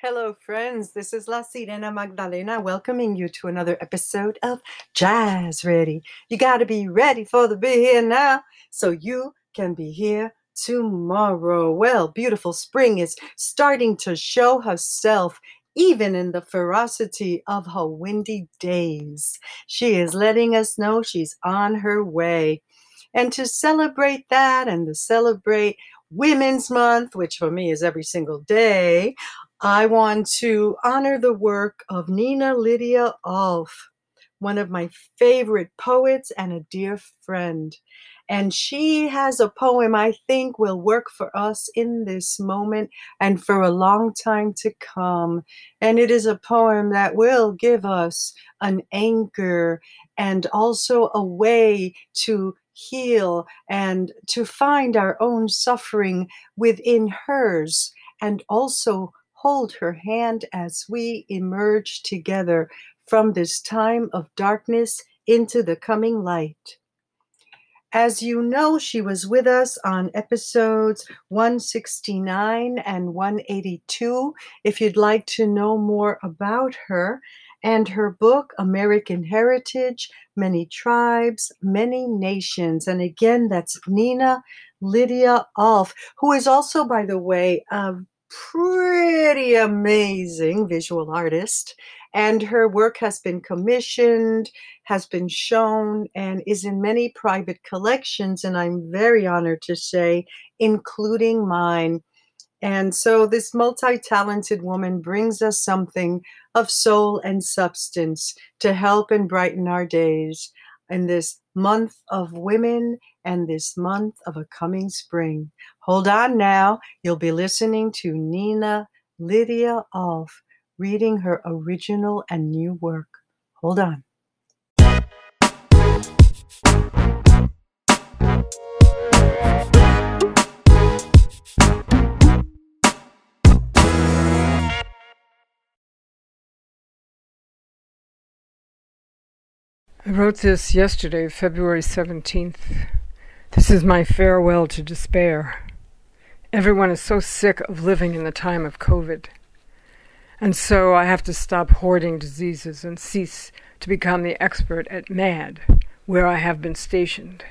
Hello, friends. This is La Sirena Magdalena welcoming you to another episode of Jazz Ready. You got to be ready for the be here now so you can be here tomorrow. Well, beautiful spring is starting to show herself even in the ferocity of her windy days. She is letting us know she's on her way. And to celebrate that and to celebrate Women's Month, which for me is every single day, I want to honor the work of Nina Lydia Ulf, one of my favorite poets and a dear friend. And she has a poem I think will work for us in this moment and for a long time to come. And it is a poem that will give us an anchor and also a way to heal and to find our own suffering within hers and also hold her hand as we emerge together from this time of darkness into the coming light. As you know, she was with us on episodes 169 and 182. If you'd like to know more about her and her book, American Heritage Many Tribes, Many Nations. And again, that's Nina Lydia Ulf, who is also, by the way, a pretty amazing visual artist. And her work has been commissioned, has been shown, and is in many private collections. And I'm very honored to say, including mine. And so this multi talented woman brings us something of soul and substance to help and brighten our days in this month of women and this month of a coming spring. Hold on now. You'll be listening to Nina Lydia Ulf reading her original and new work. Hold on. I wrote this yesterday, February 17th. This is my farewell to despair. Everyone is so sick of living in the time of COVID. And so I have to stop hoarding diseases and cease to become the expert at MAD, where I have been stationed.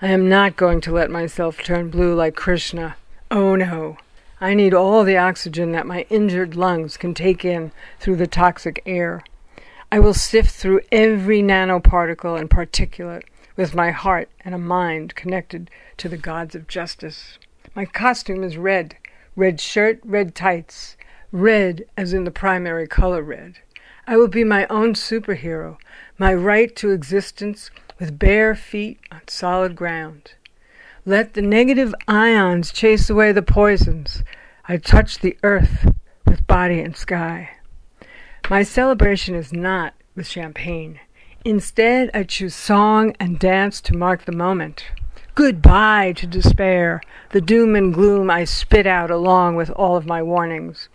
I am not going to let myself turn blue like Krishna. Oh no. I need all the oxygen that my injured lungs can take in through the toxic air. I will sift through every nanoparticle and particulate with my heart and a mind connected to the gods of justice. My costume is red red shirt, red tights, red as in the primary color red. I will be my own superhero, my right to existence with bare feet on solid ground. Let the negative ions chase away the poisons. I touch the earth with body and sky. My celebration is not with champagne. Instead, I choose song and dance to mark the moment. Goodbye to despair, the doom and gloom I spit out along with all of my warnings.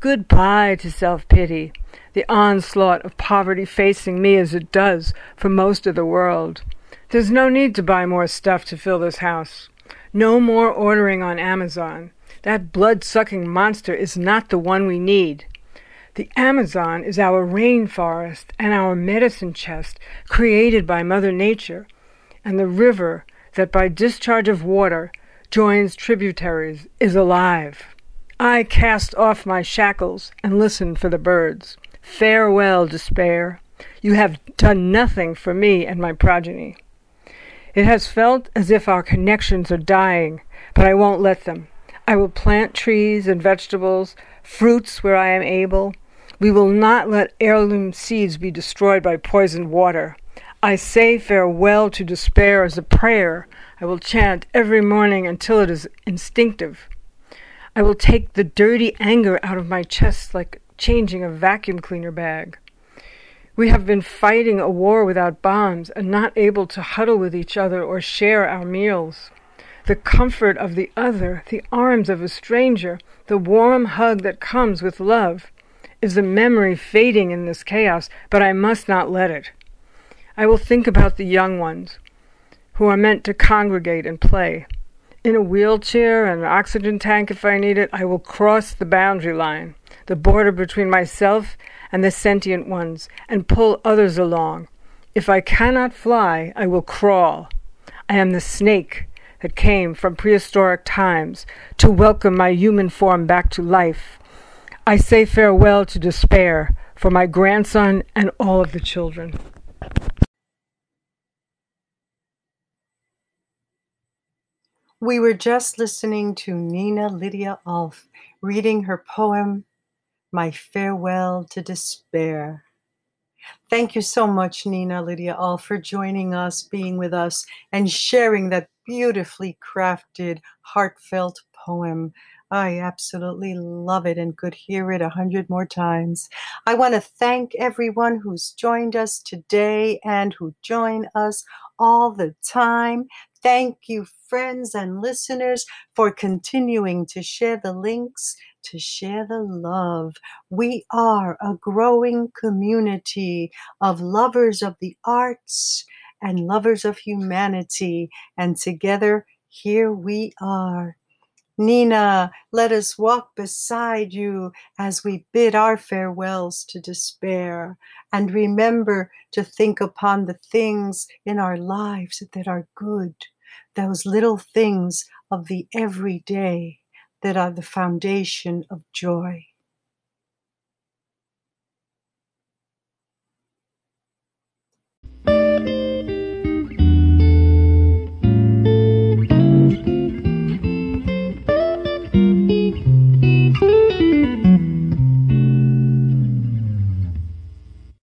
Goodbye to self pity, the onslaught of poverty facing me as it does for most of the world. There's no need to buy more stuff to fill this house. No more ordering on Amazon. That blood sucking monster is not the one we need. The Amazon is our rainforest and our medicine chest created by Mother Nature, and the river that by discharge of water joins tributaries is alive. I cast off my shackles and listen for the birds. Farewell, despair. You have done nothing for me and my progeny. It has felt as if our connections are dying, but I won't let them. I will plant trees and vegetables, fruits where I am able, we will not let heirloom seeds be destroyed by poisoned water. I say farewell to despair as a prayer I will chant every morning until it is instinctive. I will take the dirty anger out of my chest like changing a vacuum cleaner bag. We have been fighting a war without bombs and not able to huddle with each other or share our meals. The comfort of the other, the arms of a stranger, the warm hug that comes with love is the memory fading in this chaos, but I must not let it. I will think about the young ones who are meant to congregate and play. in a wheelchair and an oxygen tank if I need it, I will cross the boundary line, the border between myself and the sentient ones, and pull others along. If I cannot fly, I will crawl. I am the snake that came from prehistoric times to welcome my human form back to life. I say farewell to despair for my grandson and all of the children. We were just listening to Nina Lydia Ulf reading her poem, My Farewell to Despair. Thank you so much, Nina Lydia Ulf, for joining us, being with us, and sharing that beautifully crafted, heartfelt poem. I absolutely love it and could hear it a hundred more times. I want to thank everyone who's joined us today and who join us all the time. Thank you, friends and listeners, for continuing to share the links, to share the love. We are a growing community of lovers of the arts and lovers of humanity. And together, here we are. Nina, let us walk beside you as we bid our farewells to despair and remember to think upon the things in our lives that are good, those little things of the everyday that are the foundation of joy.